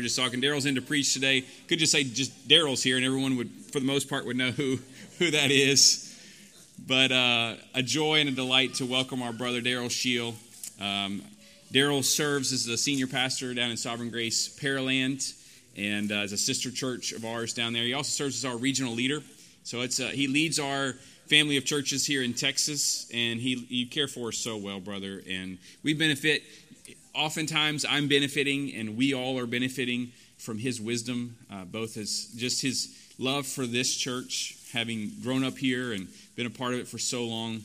just talking. Darrel's in to preach today. Could just say just Darrel's here, and everyone would, for the most part, would know who who that is. But uh, a joy and a delight to welcome our brother Darrel Schiel. Um, Darrel serves as the senior pastor down in Sovereign Grace Pearland, and uh, as a sister church of ours down there. He also serves as our regional leader. So it's uh, he leads our family of churches here in Texas, and he you care for us so well, brother. And we benefit. Oftentimes, I'm benefiting, and we all are benefiting from his wisdom, uh, both as just his love for this church, having grown up here and been a part of it for so long,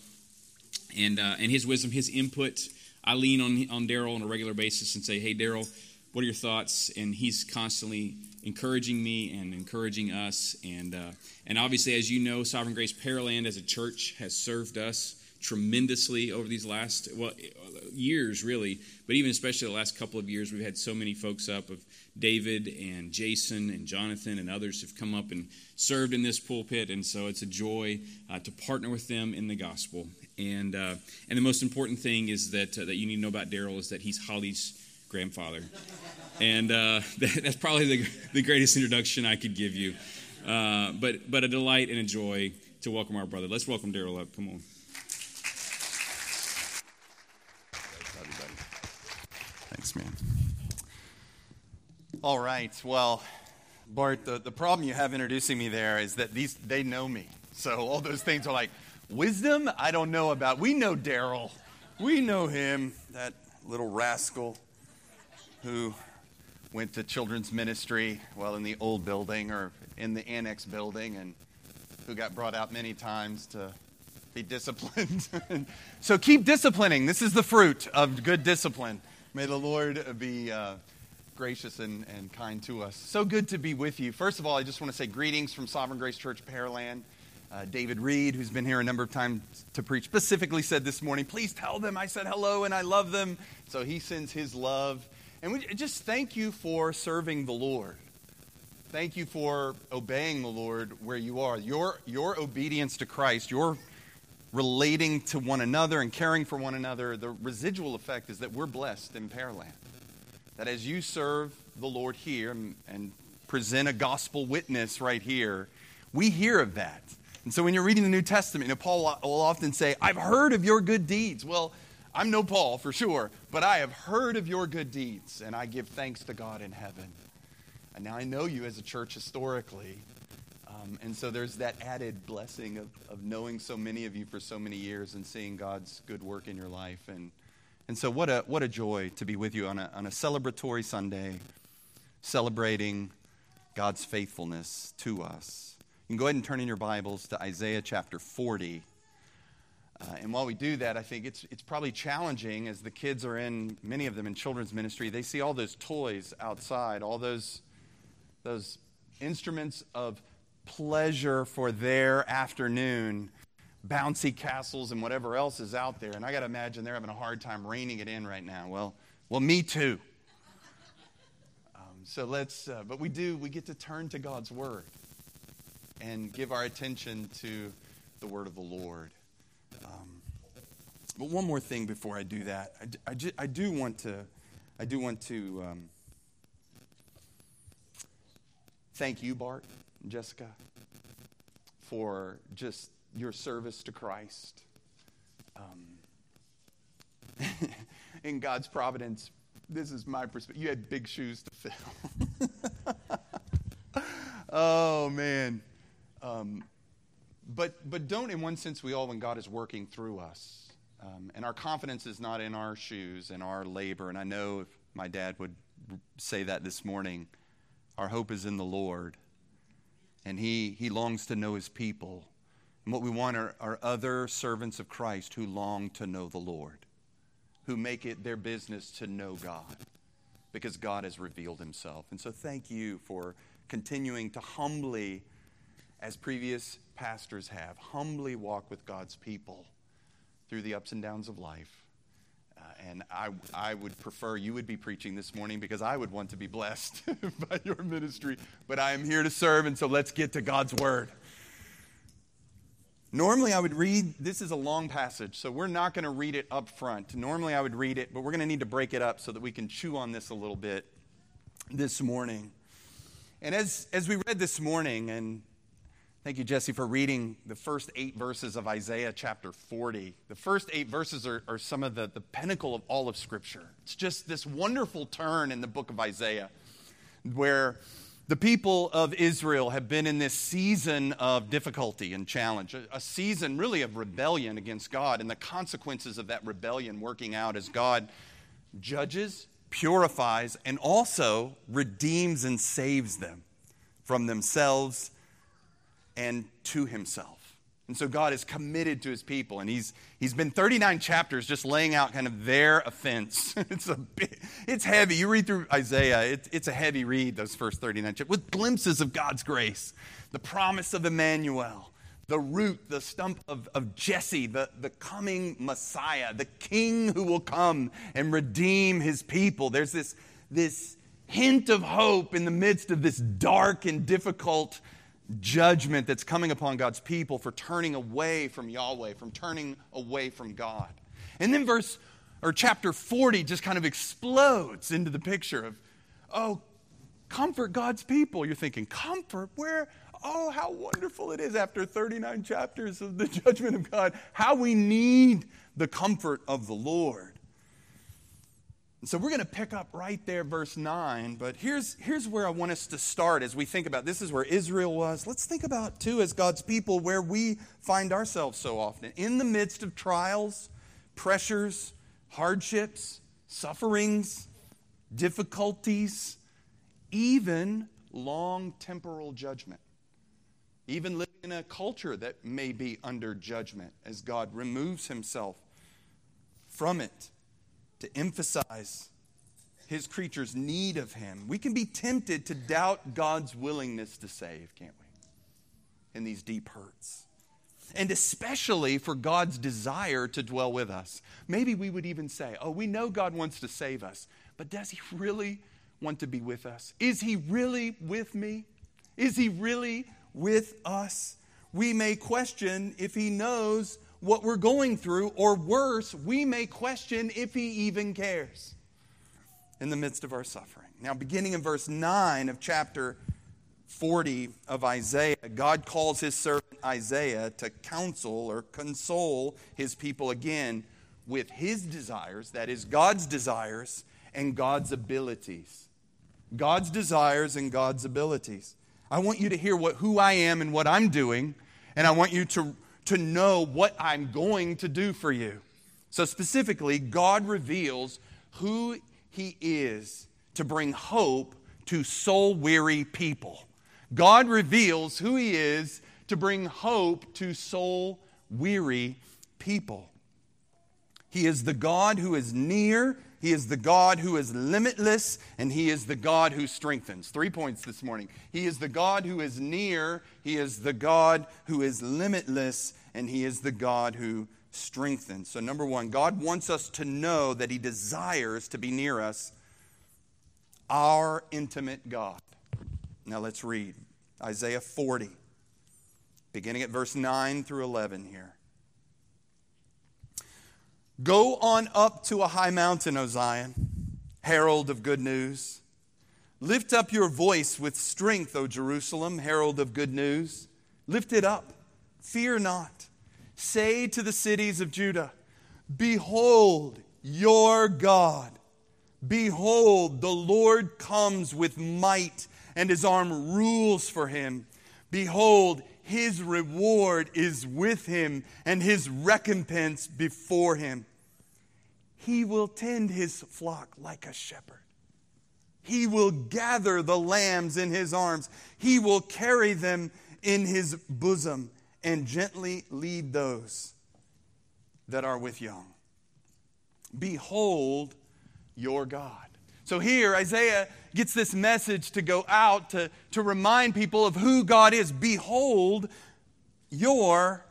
and uh, and his wisdom, his input. I lean on on Darrel on a regular basis and say, "Hey, Darrel, what are your thoughts?" And he's constantly encouraging me and encouraging us. And, uh, and obviously, as you know, Sovereign Grace Pearland as a church has served us tremendously over these last well years really but even especially the last couple of years we've had so many folks up of david and jason and jonathan and others have come up and served in this pulpit and so it's a joy uh, to partner with them in the gospel and uh, and the most important thing is that uh, that you need to know about darrel is that he's holly's grandfather and uh, that, that's probably the, the greatest introduction I could give you. Uh, but, but a delight and a joy to welcome our brother. Let's welcome Darrel up. Come on. Thanks, man. All right. Well, Bart, the, the problem you have introducing me there is that these they know me. So all those things are like wisdom. I don't know about. We know Darrel. We know him. That little rascal who went to children's ministry, well, in the old building or in the annex building, and who got brought out many times to be disciplined. so keep disciplining. This is the fruit of good discipline. May the Lord be uh, gracious and, and kind to us. So good to be with you. First of all, I just want to say greetings from Sovereign Grace Church Pearland. Uh, David Reed, who's been here a number of times to preach, specifically said this morning, please tell them I said hello and I love them. So he sends his love and we just thank you for serving the Lord. Thank you for obeying the Lord where you are. Your, your obedience to Christ, your relating to one another and caring for one another, the residual effect is that we're blessed in Pearland. That as you serve the Lord here and, and present a gospel witness right here, we hear of that. And so when you're reading the New Testament, you know, Paul will often say, I've heard of your good deeds. Well, I'm no Paul for sure, but I have heard of your good deeds, and I give thanks to God in heaven. And now I know you as a church historically. Um, and so there's that added blessing of, of knowing so many of you for so many years and seeing God's good work in your life. And, and so, what a, what a joy to be with you on a, on a celebratory Sunday, celebrating God's faithfulness to us. You can go ahead and turn in your Bibles to Isaiah chapter 40. Uh, and while we do that, I think it's, it's probably challenging as the kids are in, many of them in children's ministry, they see all those toys outside, all those, those instruments of pleasure for their afternoon, bouncy castles and whatever else is out there. And I got to imagine they're having a hard time reining it in right now. Well, well, me too. Um, so let's, uh, but we do, we get to turn to God's Word and give our attention to the Word of the Lord. Um, but one more thing before I do that, I, I, I do want to, I do want to um, thank you, Bart Jessica, for just your service to Christ. Um, in God's providence, this is my perspective. You had big shoes to fill. oh man. Um, but, but don't, in one sense, we all when God is working through us. Um, and our confidence is not in our shoes and our labor. And I know if my dad would say that this morning, our hope is in the Lord. And he, he longs to know his people. And what we want are, are other servants of Christ who long to know the Lord, who make it their business to know God because God has revealed himself. And so thank you for continuing to humbly, as previous pastors have humbly walk with God's people through the ups and downs of life. Uh, and I, I would prefer you would be preaching this morning because I would want to be blessed by your ministry. But I am here to serve, and so let's get to God's word. Normally, I would read, this is a long passage, so we're not going to read it up front. Normally, I would read it, but we're going to need to break it up so that we can chew on this a little bit. this morning. And as, as we read this morning, and thank you, Jesse, for reading the first eight verses of Isaiah chapter 40. The first eight verses are, are some of the, the pinnacle of all of Scripture. It's just this wonderful turn in the book of Isaiah where the people of Israel have been in this season of difficulty and challenge, a, a season really of rebellion against God, and the consequences of that rebellion working out as God judges, purifies, and also redeems and saves them from themselves and to himself. And so God is committed to his people, and he's, he's been 39 chapters just laying out kind of their offense. it's, a bit, it's heavy. You read through Isaiah, it, it's a heavy read, those first 39 chapters, with glimpses of God's grace, the promise of Emmanuel, the root, the stump of, of Jesse, the, the coming Messiah, the king who will come and redeem his people. There's this, this hint of hope in the midst of this dark and difficult judgment that's coming upon God's people for turning away from Yahweh, from turning away from God. And then verse or chapter 40 just kind of explodes into the picture of, oh, comfort God's people. You're thinking, comfort? Where? Oh, how wonderful it is after 39 chapters of the judgment of God, how we need the comfort of the Lord. And so we're going to pick up right there, verse 9. But here's, here's where I want us to start as we think about this is where Israel was. Let's think about, too, as God's people, where we find ourselves so often. In the midst of trials, pressures, hardships, sufferings, difficulties, even long temporal judgment. Even living in a culture that may be under judgment as God removes himself from it to emphasize his creatures' need of him. We can be tempted to doubt God's willingness to save, can't we? In these deep hurts. And especially for God's desire to dwell with us. Maybe we would even say, oh, we know God wants to save us, but does he really want to be with us? Is he really with me? Is he really with us? We may question if he knows what we're going through, or worse, we may question if He even cares in the midst of our suffering. Now, beginning in verse 9 of chapter 40 of Isaiah, God calls His servant Isaiah to counsel or console His people again with His desires, that is, God's desires and God's abilities. God's desires and God's abilities. I want you to hear what, who I am and what I'm doing, and I want you to to know what I'm going to do for you. So, specifically, God reveals who He is to bring hope to soul weary people. God reveals who He is to bring hope to soul weary people. He is the God who is near he is the God who is limitless, and He is the God who strengthens. Three points this morning. He is the God who is near, He is the God who is limitless, and He is the God who strengthens. So, number one, God wants us to know that He desires to be near us, our intimate God. Now, let's read Isaiah 40, beginning at verse 9 through 11 here. Go on up to a high mountain, O Zion, herald of good news. Lift up your voice with strength, O Jerusalem, herald of good news. Lift it up, fear not. Say to the cities of Judah, Behold your God. Behold, the Lord comes with might, and his arm rules for him. Behold, his reward is with him and his recompense before him. He will tend his flock like a shepherd. He will gather the lambs in his arms. He will carry them in his bosom and gently lead those that are with young. Behold your God. So here, Isaiah gets this message to go out to, to remind people of who God is. Behold your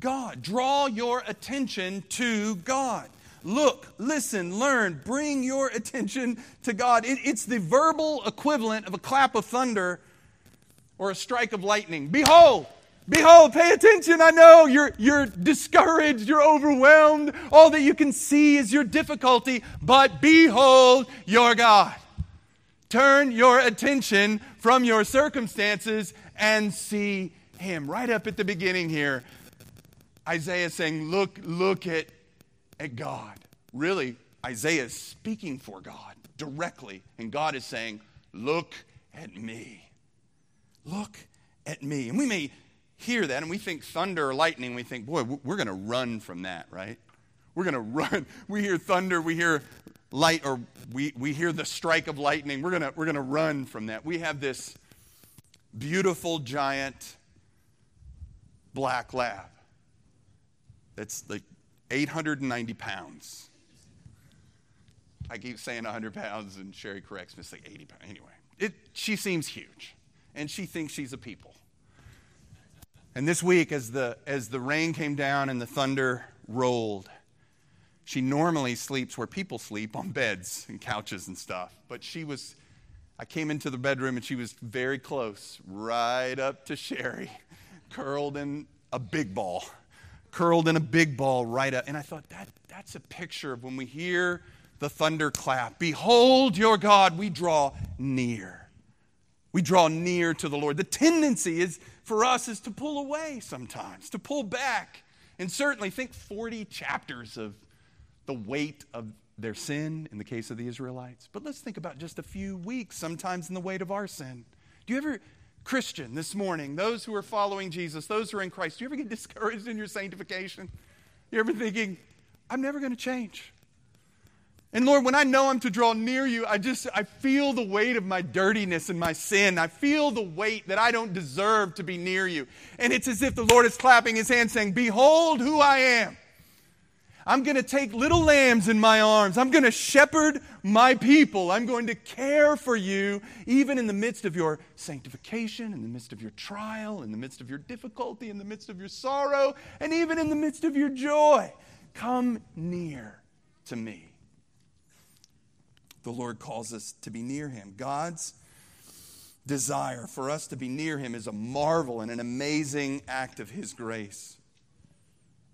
God. Draw your attention to God. Look, listen, learn, bring your attention to God. It, it's the verbal equivalent of a clap of thunder or a strike of lightning. Behold, Behold, pay attention. I know you're, you're discouraged, you're overwhelmed. All that you can see is your difficulty, but behold your God. Turn your attention from your circumstances and see him. Right up at the beginning here, Isaiah is saying, Look, look at, at God. Really, Isaiah is speaking for God directly, and God is saying, Look at me. Look at me. And we may hear that and we think thunder or lightning, we think, boy, we're going to run from that, right? We're going to run. We hear thunder, we hear light, or we, we hear the strike of lightning. We're going we're going to run from that. We have this beautiful, giant black lab that's like 890 pounds. I keep saying 100 pounds, and Sherry corrects me, it's like 80 pounds. Anyway, it, she seems huge, and she thinks she's a people. And this week, as the, as the rain came down and the thunder rolled, she normally sleeps where people sleep on beds and couches and stuff. But she was, I came into the bedroom and she was very close, right up to Sherry, curled in a big ball, curled in a big ball right up. And I thought, that, that's a picture of when we hear the thunder clap. Behold your God, we draw near. We draw near to the Lord. The tendency is for us is to pull away sometimes, to pull back. And certainly think 40 chapters of the weight of their sin in the case of the Israelites. But let's think about just a few weeks, sometimes in the weight of our sin. Do you ever, Christian, this morning, those who are following Jesus, those who are in Christ, do you ever get discouraged in your sanctification? You ever thinking, I'm never going to change? And Lord, when I know I'm to draw near you, I just I feel the weight of my dirtiness and my sin. I feel the weight that I don't deserve to be near you. And it's as if the Lord is clapping his hands saying, "Behold who I am." I'm going to take little lambs in my arms. I'm going to shepherd my people. I'm going to care for you even in the midst of your sanctification, in the midst of your trial, in the midst of your difficulty, in the midst of your sorrow, and even in the midst of your joy. Come near to me the Lord calls us to be near Him. God's desire for us to be near Him is a marvel and an amazing act of His grace.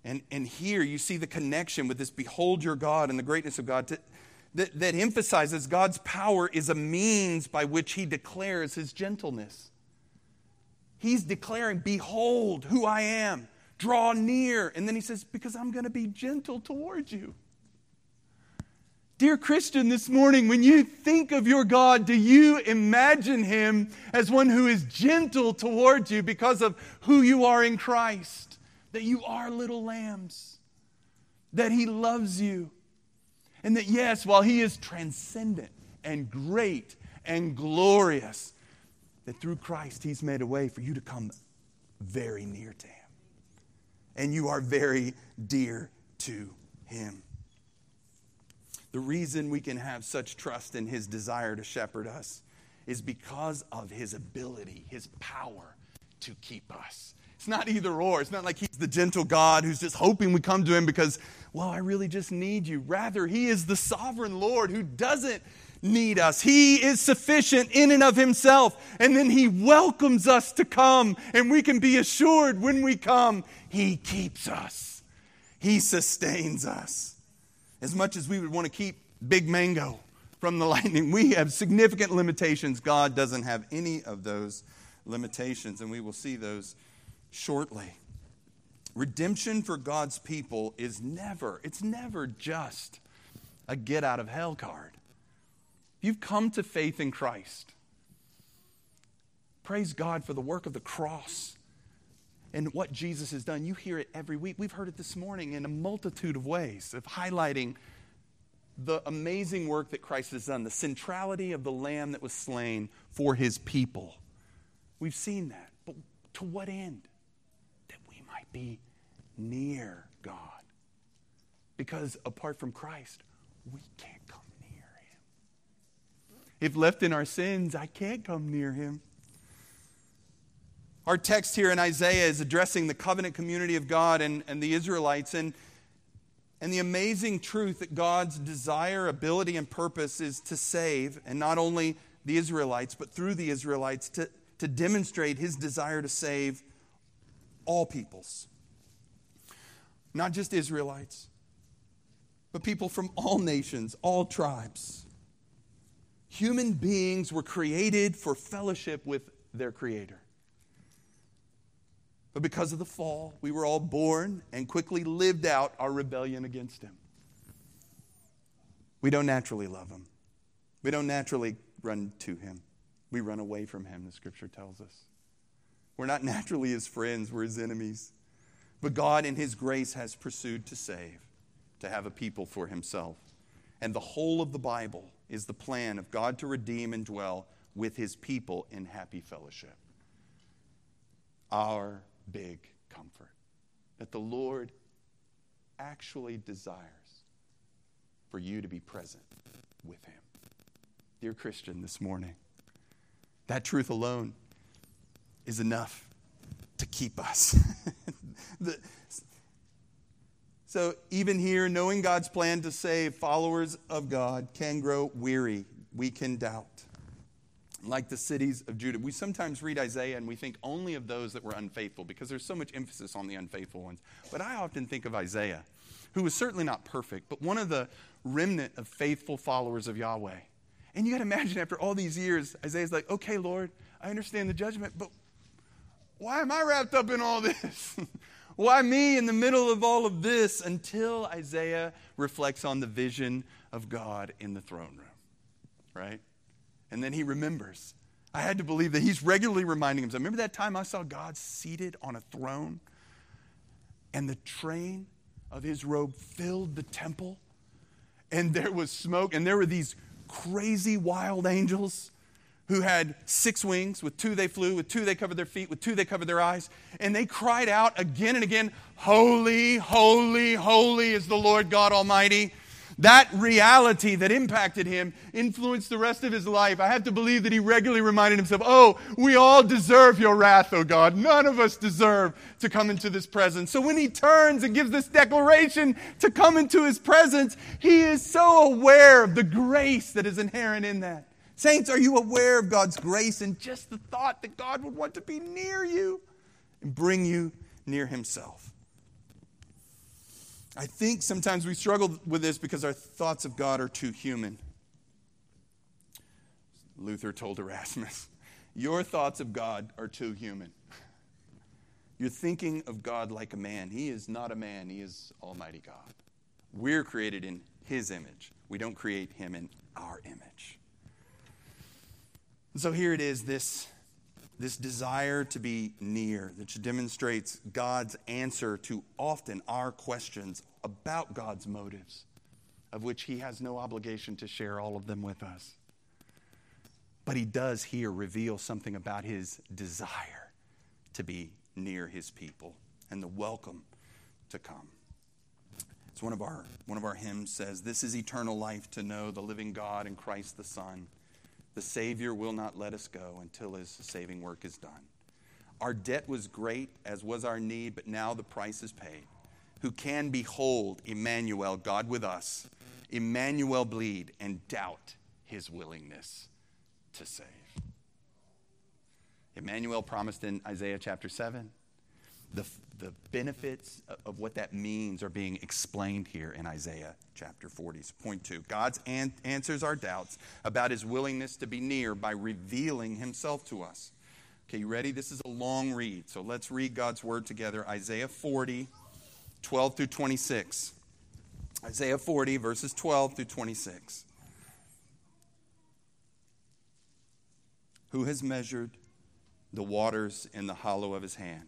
And, and here you see the connection with this behold your God and the greatness of God to, that, that emphasizes God's power is a means by which He declares His gentleness. He's declaring, Behold who I am, draw near. And then He says, Because I'm going to be gentle towards you. Dear Christian, this morning, when you think of your God, do you imagine him as one who is gentle towards you because of who you are in Christ? That you are little lambs, that he loves you, and that, yes, while he is transcendent and great and glorious, that through Christ he's made a way for you to come very near to him. And you are very dear to him. The reason we can have such trust in his desire to shepherd us is because of his ability, his power to keep us. It's not either or. It's not like he's the gentle God who's just hoping we come to him because, well, I really just need you. Rather, he is the sovereign Lord who doesn't need us. He is sufficient in and of himself. And then he welcomes us to come. And we can be assured when we come, he keeps us, he sustains us. As much as we would want to keep Big Mango from the lightning, we have significant limitations. God doesn't have any of those limitations, and we will see those shortly. Redemption for God's people is never, it's never just a get out of hell card. You've come to faith in Christ. Praise God for the work of the cross and what Jesus has done. You hear it every week. We've heard it this morning in a multitude of ways of highlighting the amazing work that Christ has done, the centrality of the lamb that was slain for his people. We've seen that. But to what end? Be near God. Because apart from Christ, we can't come near him. If left in our sins, I can't come near him. Our text here in Isaiah is addressing the covenant community of God and, and the Israelites and, and the amazing truth that God's desire, ability, and purpose is to save, and not only the Israelites, but through the Israelites, to, to demonstrate his desire to save all peoples. Not just Israelites, but people from all nations, all tribes. Human beings were created for fellowship with their Creator. But because of the fall, we were all born and quickly lived out our rebellion against Him. We don't naturally love Him, we don't naturally run to Him. We run away from Him, the Scripture tells us. We're not naturally His friends, we're His enemies. But God, in His grace, has pursued to save, to have a people for Himself. And the whole of the Bible is the plan of God to redeem and dwell with His people in happy fellowship. Our big comfort that the Lord actually desires for you to be present with Him. Dear Christian, this morning, that truth alone is enough to keep us. the, so, even here, knowing God's plan to save followers of God can grow weary. We can doubt. Like the cities of Judah. We sometimes read Isaiah and we think only of those that were unfaithful because there's so much emphasis on the unfaithful ones. But I often think of Isaiah, who was certainly not perfect, but one of the remnant of faithful followers of Yahweh. And you got to imagine after all these years, Isaiah's like, okay, Lord, I understand the judgment, but why am I wrapped up in all this? why me in the middle of all of this? Until Isaiah reflects on the vision of God in the throne room, right? And then he remembers. I had to believe that he's regularly reminding himself. Remember that time I saw God seated on a throne and the train of his robe filled the temple? And there was smoke, and there were these crazy wild angels who had six wings. With two they flew, with two they covered their feet, with two they covered their eyes. And they cried out again and again, Holy, holy, holy is the Lord God Almighty. That reality that impacted him influenced the rest of his life. I have to believe that he regularly reminded himself, Oh, we all deserve your wrath, oh God. None of us deserve to come into this presence. So when he turns and gives this declaration to come into his presence, he is so aware of the grace that is inherent in that. Saints, are you aware of God's grace and just the thought that God would want to be near you and bring you near himself? I think sometimes we struggle with this because our thoughts of God are too human. Luther told Erasmus, Your thoughts of God are too human. You're thinking of God like a man. He is not a man, He is Almighty God. We're created in His image, we don't create Him in our image. So here it is this this desire to be near which demonstrates God's answer to often our questions about God's motives, of which He has no obligation to share all of them with us. But He does here reveal something about His desire to be near His people and the welcome to come. It's one of our one of our hymns says, "This is eternal life to know the living God and Christ the Son." The Savior will not let us go until his saving work is done. Our debt was great, as was our need, but now the price is paid. Who can behold Emmanuel, God with us, Emmanuel bleed, and doubt his willingness to save? Emmanuel promised in Isaiah chapter 7. The, the benefits of what that means are being explained here in Isaiah chapter 40. So point two God an- answers our doubts about his willingness to be near by revealing himself to us. Okay, you ready? This is a long read. So let's read God's word together. Isaiah 40, 12 through 26. Isaiah 40, verses 12 through 26. Who has measured the waters in the hollow of his hand?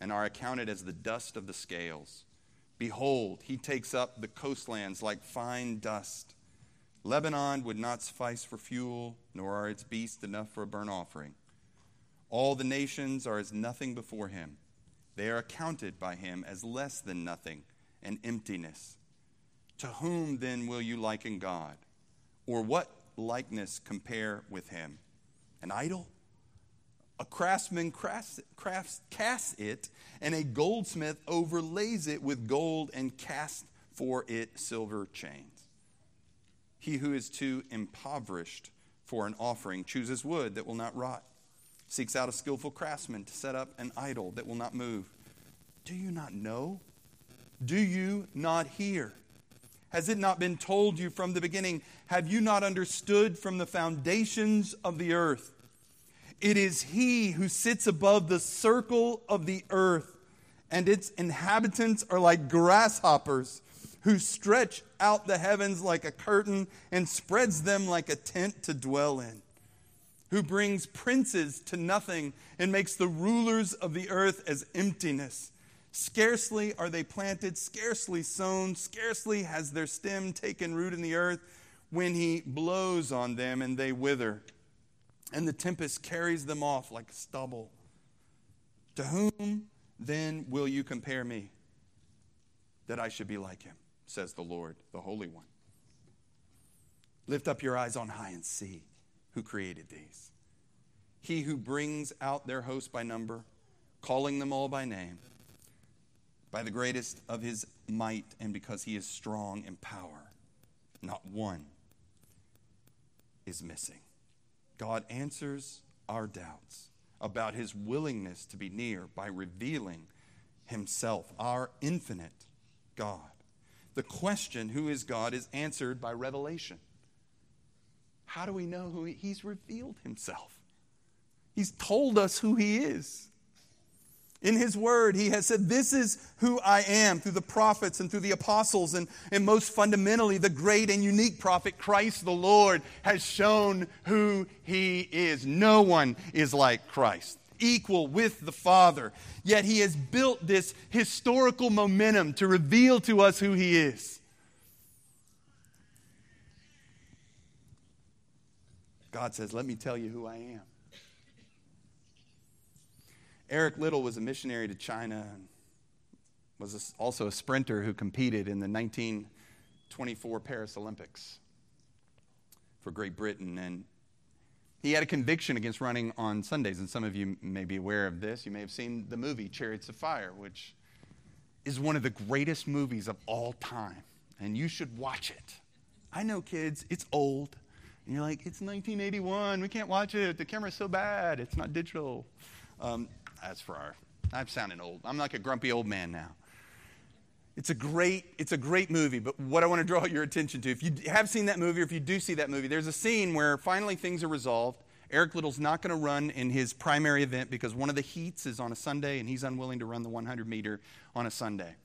and are accounted as the dust of the scales. Behold, he takes up the coastlands like fine dust. Lebanon would not suffice for fuel, nor are its beasts enough for a burnt offering. All the nations are as nothing before him. They are accounted by him as less than nothing and emptiness. To whom then will you liken God? Or what likeness compare with him? An idol? A craftsman crafts, crafts, casts it, and a goldsmith overlays it with gold and casts for it silver chains. He who is too impoverished for an offering chooses wood that will not rot, seeks out a skillful craftsman to set up an idol that will not move. Do you not know? Do you not hear? Has it not been told you from the beginning? Have you not understood from the foundations of the earth? It is He who sits above the circle of the earth, and its inhabitants are like grasshoppers, who stretch out the heavens like a curtain and spreads them like a tent to dwell in, who brings princes to nothing and makes the rulers of the earth as emptiness. Scarcely are they planted, scarcely sown, scarcely has their stem taken root in the earth when he blows on them and they wither and the tempest carries them off like stubble. To whom then will you compare me that I should be like him, says the Lord, the Holy One? Lift up your eyes on high and see who created these. He who brings out their host by number, calling them all by name, by the greatest of his might, and because he is strong in power, not one is missing. God answers our doubts about his willingness to be near by revealing himself, our infinite God. The question, who is God, is answered by revelation. How do we know who he, he's revealed himself? He's told us who he is. In his word, he has said, This is who I am through the prophets and through the apostles. And, and most fundamentally, the great and unique prophet, Christ the Lord, has shown who he is. No one is like Christ, equal with the Father. Yet he has built this historical momentum to reveal to us who he is. God says, Let me tell you who I am. Eric Liddell was a missionary to China and was also a sprinter who competed in the 1924 Paris Olympics for Great Britain. And he had a conviction against running on Sundays. And some of you may be aware of this. You may have seen the movie Chariots of Fire, which is one of the greatest movies of all time. And you should watch it. I know, kids, it's old. And you're like, it's 1981. We can't watch it. The camera's so bad. It's not digital. Um, as for our, I'm sounding old. I'm like a grumpy old man now. It's a great, it's a great movie, but what I want to draw your attention to, if you have seen that movie or if you do see that movie, there's a scene where finally things are resolved. Eric Liddell's not going to run in his primary event because one of the heats is on a Sunday and he's unwilling to run the 100 meter on a Sunday.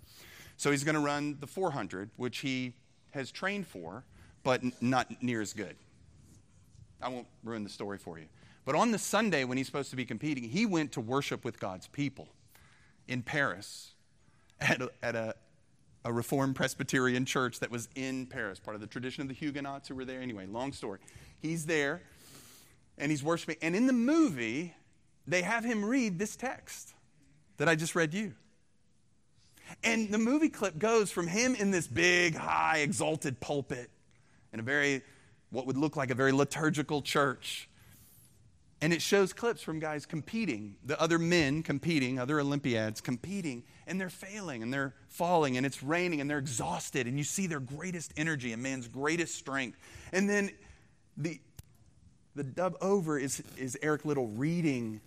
So he's going to run the 400, which he has trained for, but not near as good. I won't ruin the story for you. But on the Sunday when he's supposed to be competing, he went to worship with God's people in Paris at a, at a, a Reformed Presbyterian church that was in Paris, part of the tradition of the Huguenots who were there. Anyway, long story. He's there and he's worshiping. And in the movie, they have him read this text that I just read you. And the movie clip goes from him in this big, high, exalted pulpit in a very, what would look like a very liturgical church and it shows clips from guys competing, the other men competing, other Olympiads competing, and they're failing and they're falling and it's raining and they're exhausted. And you see their greatest energy and man's greatest strength. And then the, the dub over is, is Eric Liddell reading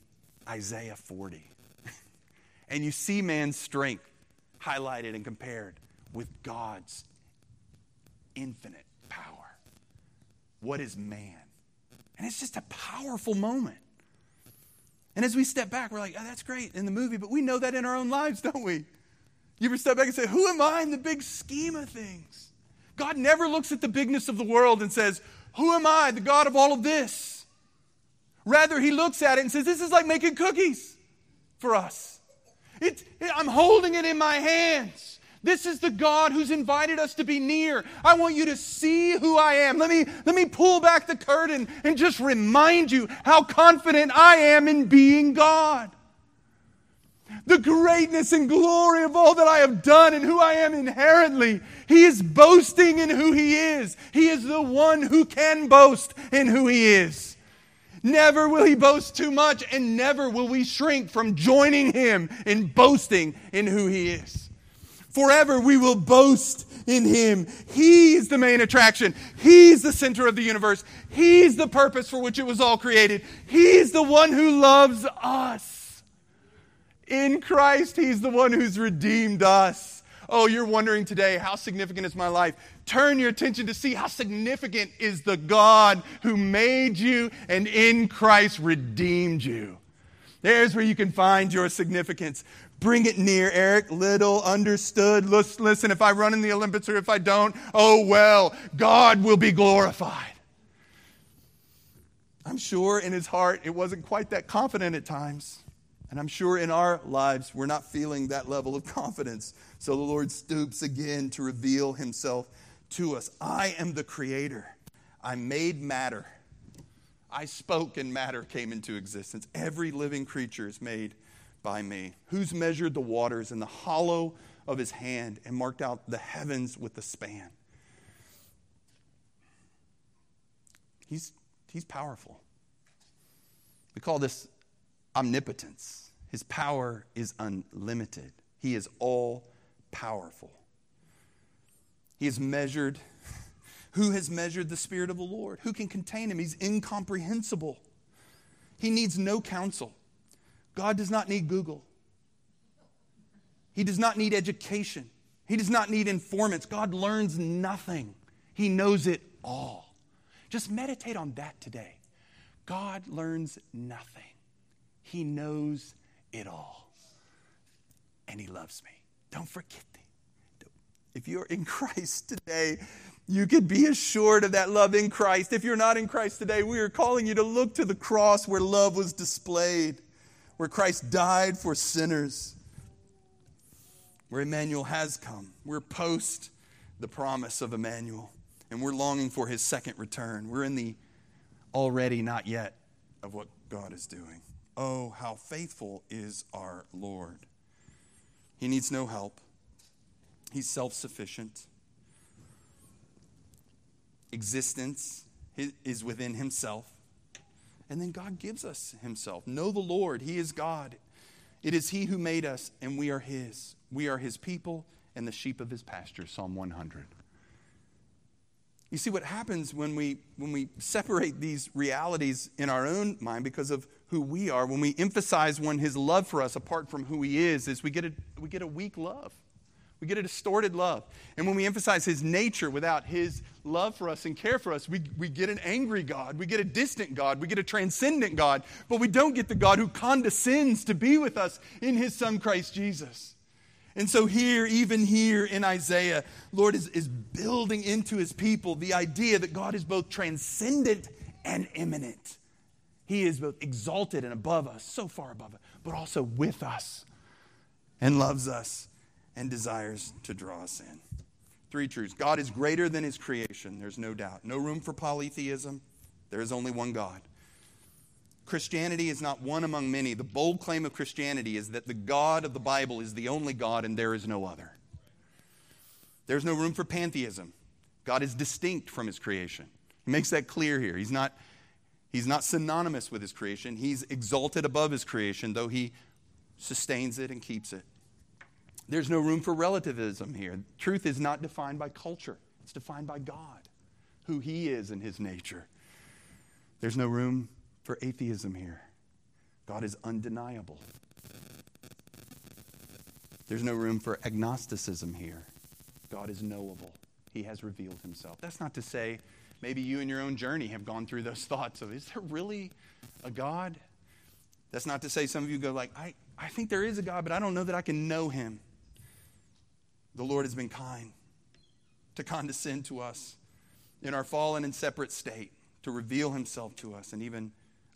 Isaiah 40. and you see man's strength highlighted and compared with God's infinite power. What is man? And it's just a powerful moment. And as we step back, we're like, oh, that's great in the movie, but we know that in our own lives, don't we? You ever step back and say, Who am I in the big scheme of things? God never looks at the bigness of the world and says, Who am I, the God of all of this? Rather, he looks at it and says, This is like making cookies for us. It, it, I'm holding it in my hands. This is the God who's invited us to be near. I want you to see who I am. Let me, let me pull back the curtain and just remind you how confident I am in being God. the greatness and glory of all that I have done and who I am inherently. He is boasting in who He is. He is the one who can boast in who He is. Never will He boast too much, and never will we shrink from joining Him in boasting in who He is. Forever we will boast in Him. He's the main attraction. He's the center of the universe. He's the purpose for which it was all created. He's the one who loves us. In Christ, He's the one who's redeemed us. Oh, you're wondering today, how significant is my life? Turn your attention to see how significant is the God who made you and in Christ redeemed you. There's where you can find your significance. Bring it near, Eric. Liddell understood. Listen, if I run in the Olympics or if I don't, oh well, God will be glorified. I'm sure in his heart it wasn't quite that confident at times. And I'm sure in our lives we're not feeling that level of confidence. So the Lord stoops again to reveal himself to us. I am the creator. I made matter. I spoke and matter came into existence. Every living creature is made by me. Who's measured the waters in the hollow of his hand and marked out the heavens with the span? He's, he's powerful. We call this omnipotence. His power is unlimited. He is all powerful. He is measured who has measured the Spirit of the Lord? Who can contain him? He's incomprehensible. He needs no counsel. God does not need Google. He does not need education. He does not need informants. God learns nothing, He knows it all. Just meditate on that today. God learns nothing, He knows it all. And He loves me. Don't forget that. If you're in Christ today, you could be assured of that love in Christ. If you're not in Christ today, we are calling you to look to the cross where love was displayed, where Christ died for sinners, where Emmanuel has come. We're post the promise of Emmanuel, and we're longing for his second return. We're in the already not yet of what God is doing. Oh, how faithful is our Lord! He needs no help, he's self sufficient existence is within himself. And then God gives us himself. Know the Lord, he is God. It is he who made us, and we are his. We are his people and the sheep of his pasture, Psalm 100. You see what happens when we when we separate these realities in our own mind because of who we are, when we emphasize one his love for us apart from who he is, is we get a we get a weak love. We get a distorted love. And when we emphasize his nature without his love for us and care for us, we, we get an angry God. We get a distant God. We get a transcendent God. But we don't get the God who condescends to be with us in his son Christ Jesus. And so, here, even here in Isaiah, Lord is, is building into his people the idea that God is both transcendent and immanent. He is both exalted and above us, so far above us, but also with us and loves us and desires to draw us in. Three truths God is greater than his creation, there's no doubt. No room for polytheism, there is only one God. Christianity is not one among many. The bold claim of Christianity is that the God of the Bible is the only God and there is no other. There's no room for pantheism. God is distinct from his creation. He makes that clear here. He's not, he's not synonymous with his creation. He's exalted above his creation, though he sustains it and keeps it. There's no room for relativism here. Truth is not defined by culture, it's defined by God, who He is in His nature. There's no room for atheism here. God is undeniable. There's no room for agnosticism here. God is knowable. He has revealed himself. That's not to say maybe you in your own journey have gone through those thoughts of, is there really a God? That's not to say some of you go like, I, I think there is a God, but I don't know that I can know him the Lord has been kind to condescend to us in our fallen and separate state, to reveal himself to us and even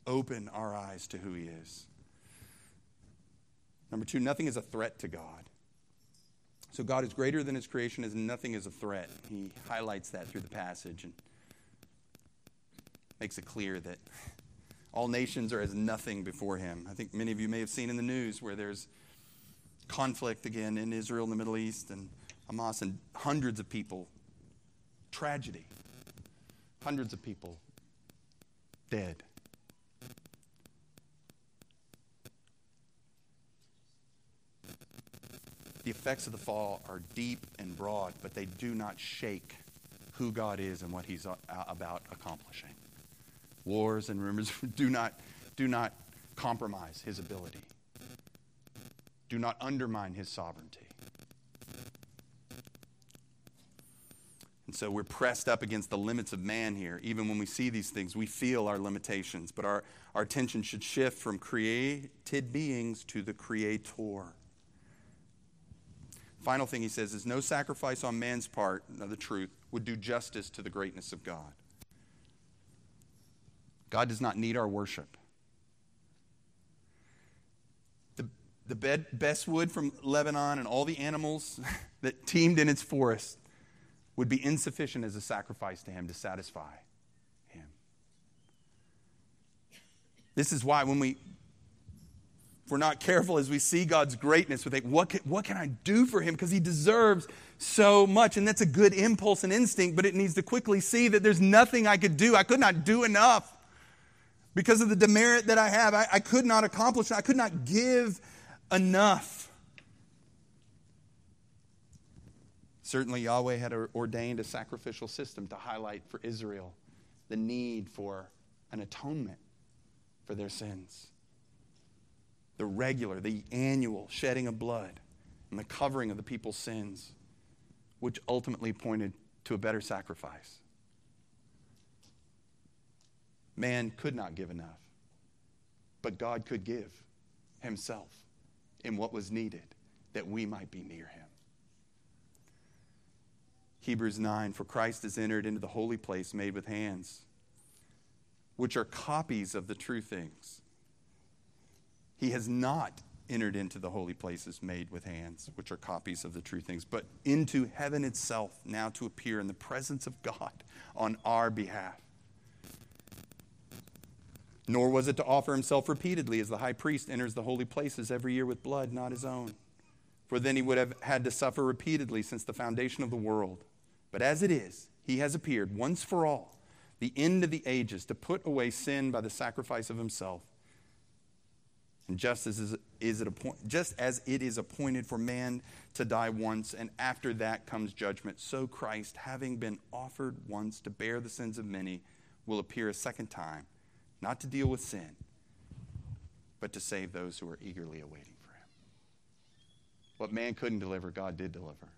open our eyes to who he is. Number two, nothing is a threat to God. So God is greater than his creation, as nothing is a threat. He highlights that through the passage and makes it clear that all nations are as nothing before him. I think many of you may have seen in the news where there's conflict again in Israel and the Middle East and Hamas and hundreds of people. Tragedy. Hundreds of people dead. The effects of the fall are deep and broad, but they do not shake who God is and what He's about accomplishing. Wars and rumors do not, do not compromise His ability, do not undermine His sovereignty. And so we're pressed up against the limits of man here. Even when we see these things, we feel our limitations, but our, our attention should shift from created beings to the Creator. Final thing he says is no sacrifice on man's part, the truth, would do justice to the greatness of God. God does not need our worship. The, bed, best wood from Lebanon and all the animals that teemed in its forest would be insufficient as a sacrifice to him to satisfy him. This is why when we if we're not careful as we see God's greatness, we think, what can, what can I do for him? Because he deserves so much. And that's a good impulse and instinct, but it needs to quickly see that there's nothing I could do. I could not do enough. Because of the demerit that I have, I, I could not accomplish, I could not give enough. Certainly, Yahweh had ordained a sacrificial system to highlight for Israel the need for an atonement for their sins the regular, the annual shedding of blood and the covering of the people's sins, which ultimately pointed to a better sacrifice. Man could not give enough, but God could give Himself in what was needed that we might be near Him. Hebrews 9 For Christ has entered into the holy place made with hands, which are copies of the true things he has not entered into the holy places made with hands, which are copies of the true things, but into heaven itself, now to appear in the presence of God on our behalf. Nor was it to offer himself repeatedly, as the high priest enters the holy places every year with blood not his own. For then he would have had to suffer repeatedly since the foundation of the world. But as it is, he has appeared once for all, the end of the ages, to put away sin by the sacrifice of himself. And just as, is it just as it is appointed for man to die once, and after that comes judgment, so Christ, having been offered once to bear the sins of many, will appear a second time, not to deal with sin, but to save those who are eagerly awaiting for him. What man couldn't deliver, God did deliver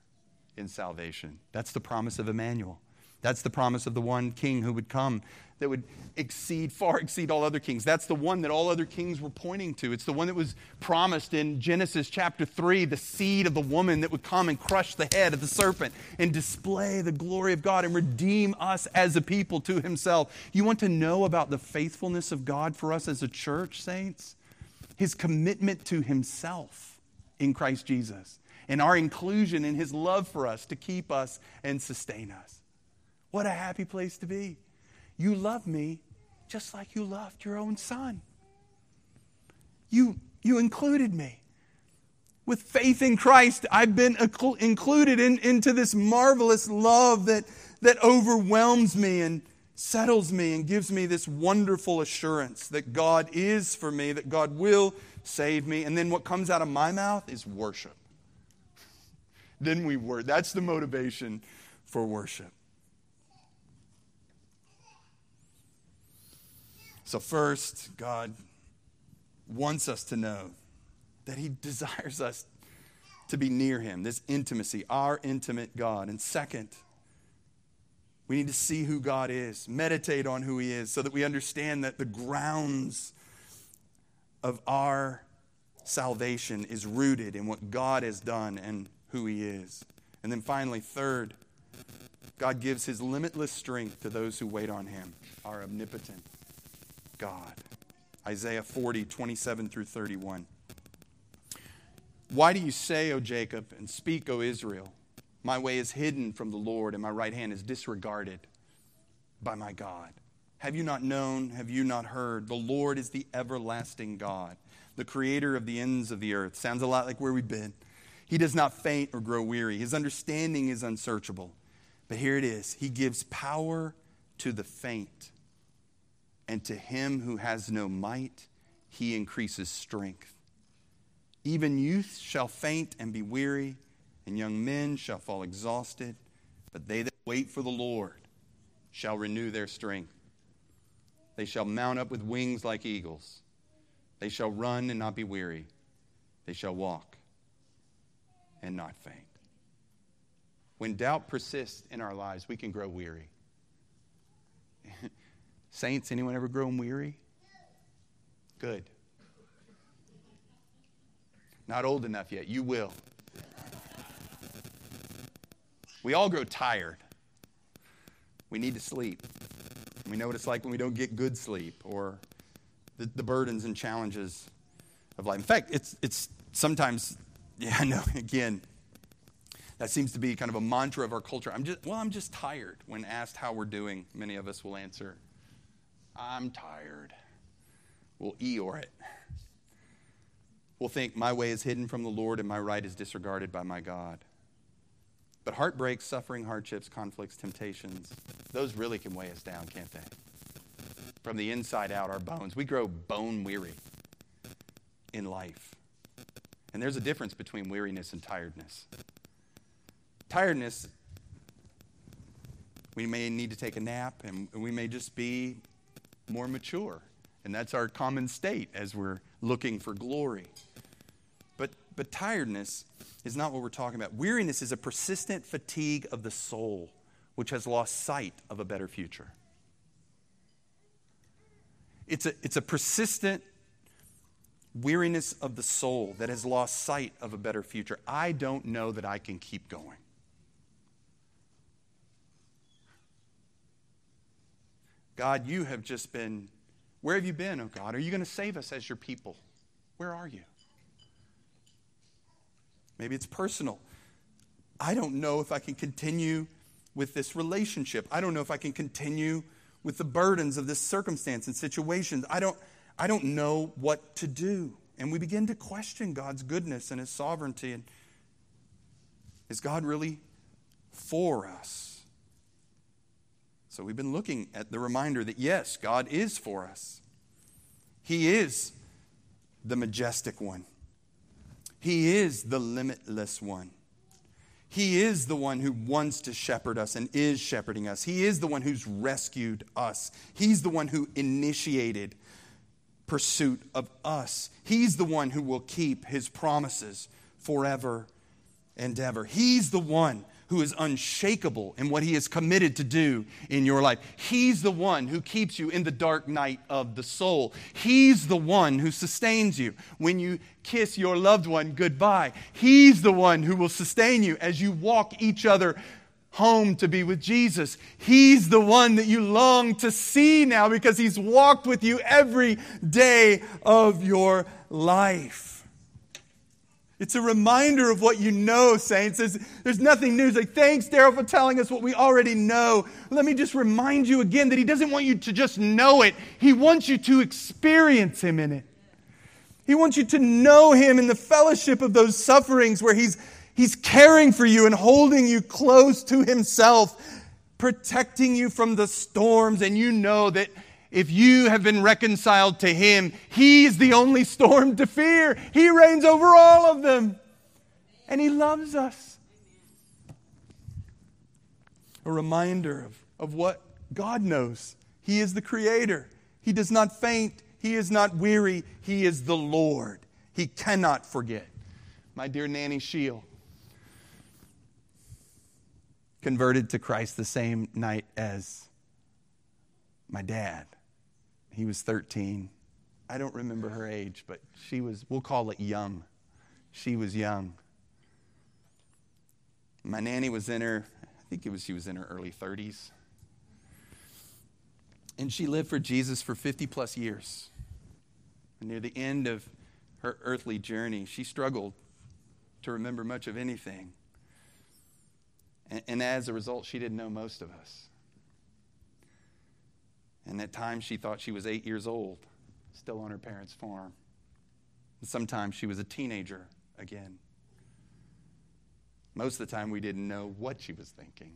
in salvation. That's the promise of Emmanuel. That's the promise of the one king who would come that would exceed, far exceed all other kings. That's the one that all other kings were pointing to. It's the one that was promised in Genesis chapter 3 the seed of the woman that would come and crush the head of the serpent and display the glory of God and redeem us as a people to himself. You want to know about the faithfulness of God for us as a church, saints? His commitment to himself in Christ Jesus and our inclusion in his love for us to keep us and sustain us. What a happy place to be. You love me just like you loved your own son. You, you included me. With faith in Christ, I've been included in, into this marvelous love that, that overwhelms me and settles me and gives me this wonderful assurance that God is for me, that God will save me. And then what comes out of my mouth is worship. then we work. That's the motivation for worship. So, first, God wants us to know that He desires us to be near Him, this intimacy, our intimate God. And second, we need to see who God is, meditate on who He is, so that we understand that the grounds of our salvation is rooted in what God has done and who He is. And then finally, third, God gives His limitless strength to those who wait on Him, our omnipotent God. Isaiah 40, 27 through 31. Why do you say, O Jacob, and speak, O Israel? My way is hidden from the Lord, and my right hand is disregarded by my God. Have you not known? Have you not heard? The Lord is the everlasting God, the creator of the ends of the earth. Sounds a lot like where we've been. He does not faint or grow weary. His understanding is unsearchable. But here it is He gives power to the faint, and to him who has no might, He increases strength. Even youth shall faint and be weary, and young men shall fall exhausted. But they that wait for the Lord shall renew their strength. They shall mount up with wings like eagles. They shall run and not be weary. They shall walk and not faint. When doubt persists in our lives, we can grow weary. Saints, anyone ever grown weary? Good. Not old enough yet. You will. We all grow tired. We need to sleep. We know what it's like when we don't get good sleep or the, the burdens and challenges of life. In fact, it's, it's sometimes, yeah, I know, again, that seems to be kind of a mantra of our culture. I'm just, well, I'm just tired. When asked how we're doing, many of us will answer, I'm tired. We'll Eeyore it. We'll think, my way is hidden from the Lord and my right is disregarded by my God. But heartbreaks, suffering, hardships, conflicts, temptations, those really can weigh us down, can't they? From the inside out, our bones. We grow bone weary in life. And there's a difference between weariness and tiredness. Tiredness, we may need to take a nap and we may just be more mature. And that's our common state as we're looking for glory. But, but tiredness is not what we're talking about. Weariness is a persistent fatigue of the soul, which has lost sight of a better future. It's a, it's a persistent weariness of the soul that has lost sight of a better future. I don't know that I can keep going. God, you have just been, where have you been, oh God? Are you going to save us as your people? Where are you? Maybe it's personal. I don't know if I can continue with this relationship. I don't know if I can continue with the burdens of this circumstance and situations. I don't, I don't know what to do. And we begin to question God's goodness and His sovereignty. And is God really for us? So we've been looking at the reminder that yes, God is for us. He is the majestic one. He is the limitless one. He is the one who wants to shepherd us and is shepherding us. He is the one who's rescued us. He's the one who initiated pursuit of us. He's the one who will keep his promises forever and ever. He's the one who is unshakable in what he is committed to do in your life. He's the one who keeps you in the dark night of the soul. He's the one who sustains you when you kiss your loved one goodbye. He's the one who will sustain you as you walk each other home to be with Jesus. He's the one that you long to see now because he's walked with you every day of your life. It's a reminder of what you know, saints. There's, there's nothing new. It's like, thanks, Darrel, for telling us what we already know. Let me just remind you again that He doesn't want you to just know it, He wants you to experience Him in it. He wants you to know Him in the fellowship of those sufferings where He's, he's caring for you and holding you close to Himself, protecting you from the storms, and you know that if you have been reconciled to Him, He's the only storm to fear. He reigns over all of them. And He loves us. A reminder of, of what God knows. He is the Creator. He does not faint. He is not weary. He is the Lord. He cannot forget. My dear Nanny Schiel converted to Christ the same night as my dad. He was 13. I don't remember her age, but she was, we'll call it young. She was young. My nanny was in her, I think it was she was in her early 30s. And she lived for Jesus for 50 plus years. And near the end of her earthly journey, she struggled to remember much of anything. And, and as a result, she didn't know most of us. And at times she thought she was eight years old, still on her parents' farm. Sometimes she was a teenager again. Most of the time, we didn't know what she was thinking.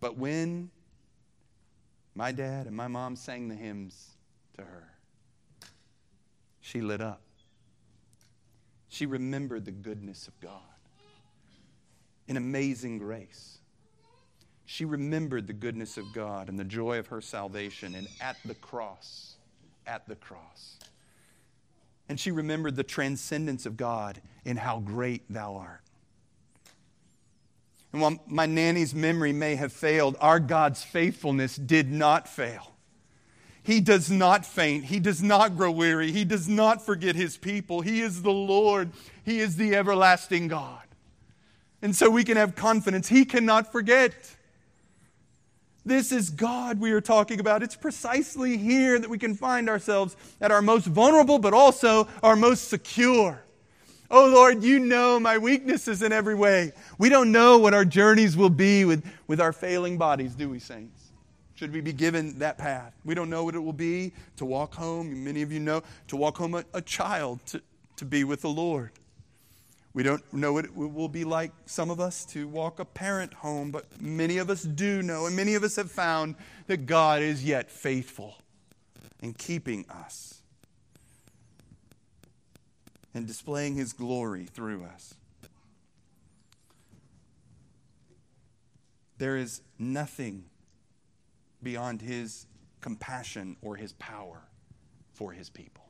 But when my dad and my mom sang the hymns to her, she lit up. She remembered the goodness of God in amazing grace. She remembered the goodness of God and the joy of her salvation, and at the cross, at the cross. And she remembered the transcendence of God in how great thou art. And while my nanny's memory may have failed, our God's faithfulness did not fail. He does not faint. He does not grow weary. He does not forget his people. He is the Lord. He is the everlasting God. And so we can have confidence. He cannot forget. This is God we are talking about. It's precisely here that we can find ourselves at our most vulnerable, but also our most secure. Oh Lord, you know my weaknesses in every way. We don't know what our journeys will be with, with our failing bodies, do we, saints? Should we be given that path? We don't know what it will be to walk home. Many of you know to walk home a, a child to, to be with the Lord. We don't know what it will be like, some of us, to walk a parent home, but many of us do know, and many of us have found that God is yet faithful in keeping us and displaying his glory through us. There is nothing beyond his compassion or his power for his people.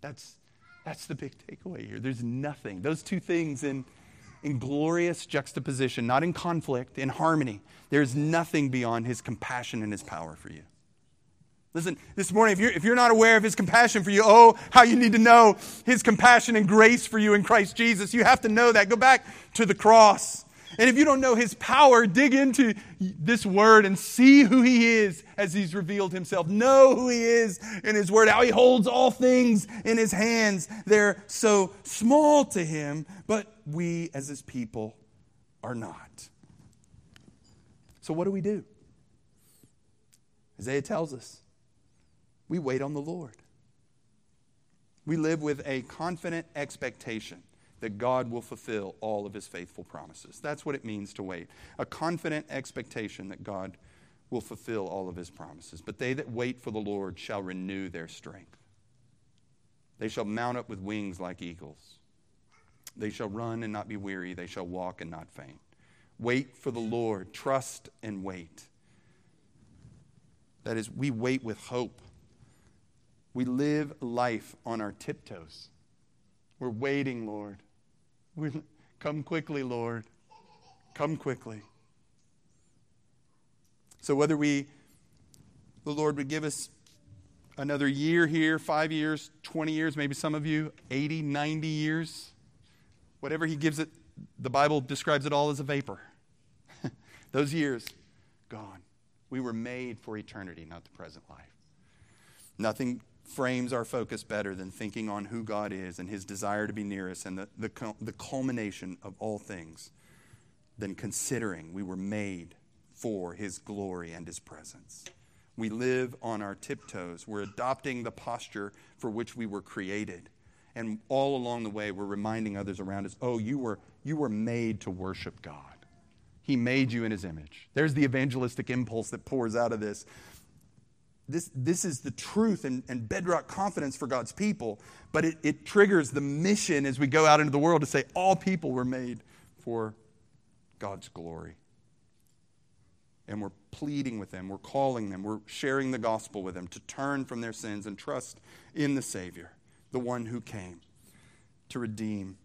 That's that's the big takeaway here. There's nothing. Those two things in, in glorious juxtaposition, not in conflict, in harmony. There's nothing beyond his compassion and his power for you. Listen, this morning, if you're, if you're not aware of his compassion for you, oh, how you need to know his compassion and grace for you in Christ Jesus. You have to know that. Go back to the cross. And if you don't know his power, dig into this word and see who he is as he's revealed himself. Know who he is in his word, how he holds all things in his hands. They're so small to him, but we as his people are not. So, what do we do? Isaiah tells us we wait on the Lord. We live with a confident expectation that God will fulfill all of his faithful promises. That's what it means to wait. A confident expectation that God will fulfill all of his promises. But they that wait for the Lord shall renew their strength. They shall mount up with wings like eagles. They shall run and not be weary. They shall walk and not faint. Wait for the Lord. Trust and wait. That is, we wait with hope. We live life on our tiptoes. We're waiting, Lord. We, come quickly, Lord. Come quickly. So, whether we, the Lord would give us another year here, five years, 20 years, maybe some of you, 80, 90 years, whatever He gives it, the Bible describes it all as a vapor. Those years, gone. We were made for eternity, not the present life. Nothing frames our focus better than thinking on who God is and his desire to be near us and the, the, the culmination of all things than considering we were made for his glory and his presence. We live on our tiptoes. We're adopting the posture for which we were created. And all along the way, we're reminding others around us oh, you were, you were made to worship God. He made you in his image. There's the evangelistic impulse that pours out of this this, this is the truth and, and bedrock confidence for God's people, but it, it triggers the mission as we go out into the world to say all people were made for God's glory. And we're pleading with them, we're calling them, we're sharing the gospel with them to turn from their sins and trust in the Savior, the one who came to redeem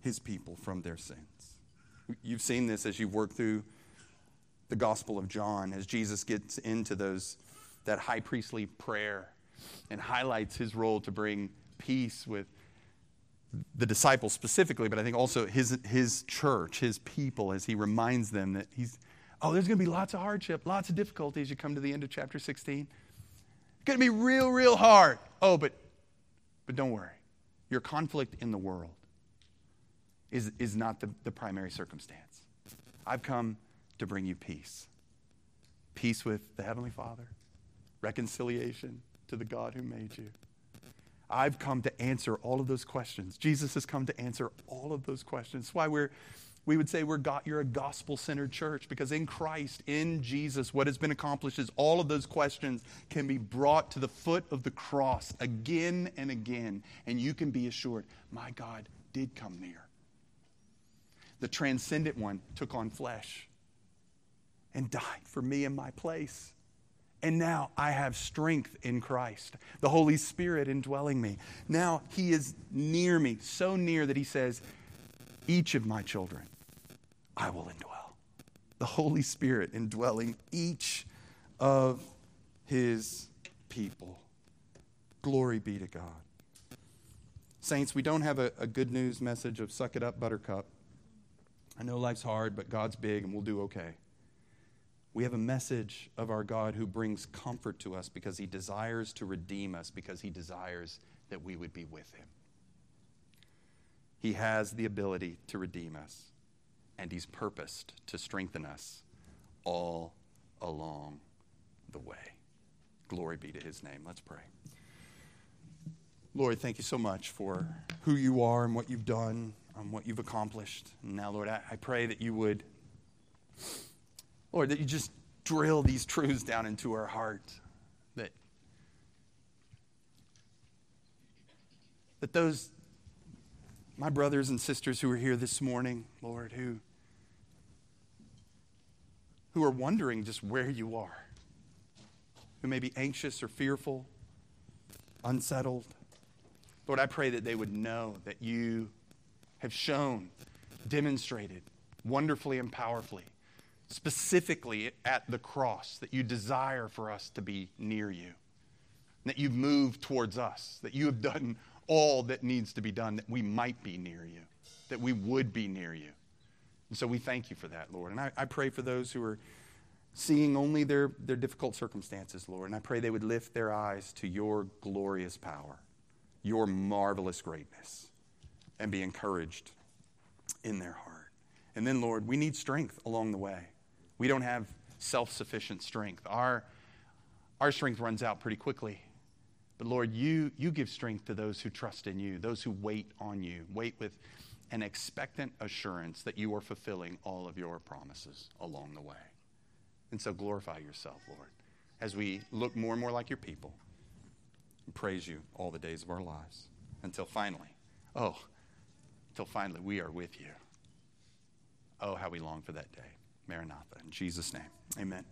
his people from their sins. You've seen this as you've worked through the Gospel of John as Jesus gets into those that high priestly prayer and highlights his role to bring peace with the disciples specifically, but I think also his, his church, his people, as he reminds them that he's, oh, there's going to be lots of hardship, lots of difficulty as you come to the end of chapter 16. It's going to be real, real hard. Oh, but, but don't worry. Your conflict in the world is, is not the, the primary circumstance. I've come to bring you peace peace with the Heavenly Father, reconciliation to the God who made you. I've come to answer all of those questions. Jesus has come to answer all of those questions. That's why we're, we would say we're got, you're a gospel centered church because in Christ, in Jesus, what has been accomplished is all of those questions can be brought to the foot of the cross again and again. And you can be assured, my God did come near. The transcendent one took on flesh and died for me in my place. And now I have strength in Christ, the Holy Spirit indwelling me. Now He is near me, so near that He says, Each of my children I will indwell. The Holy Spirit indwelling each of His people. Glory be to God. Saints, we don't have a, a good news message of suck it up, buttercup. I know life's hard, but God's big and we'll do okay. We have a message of our God who brings comfort to us because he desires to redeem us, because he desires that we would be with him. He has the ability to redeem us, and he's purposed to strengthen us all along the way. Glory be to his name. Let's pray. Lord, thank you so much for who you are and what you've done, and what you've accomplished. And now, Lord, I, I pray that you would Lord, that you just drill these truths down into our heart. That, that those, my brothers and sisters who are here this morning, Lord, who, who are wondering just where you are, who may be anxious or fearful, unsettled, Lord, I pray that they would know that you have shown, demonstrated wonderfully and powerfully specifically at the cross, that you desire for us to be near you, that you've moved towards us, that you have done all that needs to be done that we might be near you, that we would be near you. And so we thank you for that, Lord. And I, I pray for those who are seeing only their, their difficult circumstances, Lord. And I pray they would lift their eyes to your glorious power, your marvelous greatness, and be encouraged in their heart. And then, Lord, we need strength along the way. We don't have self sufficient strength. Our, our strength runs out pretty quickly. But Lord, you, you give strength to those who trust in you, those who wait on you, wait with an expectant assurance that you are fulfilling all of your promises along the way. And so glorify yourself, Lord, as we look more and more like your people and praise you all the days of our lives until finally, oh, until finally we are with you. Oh, how we long for that day. Maranatha. In Jesus' name, amen.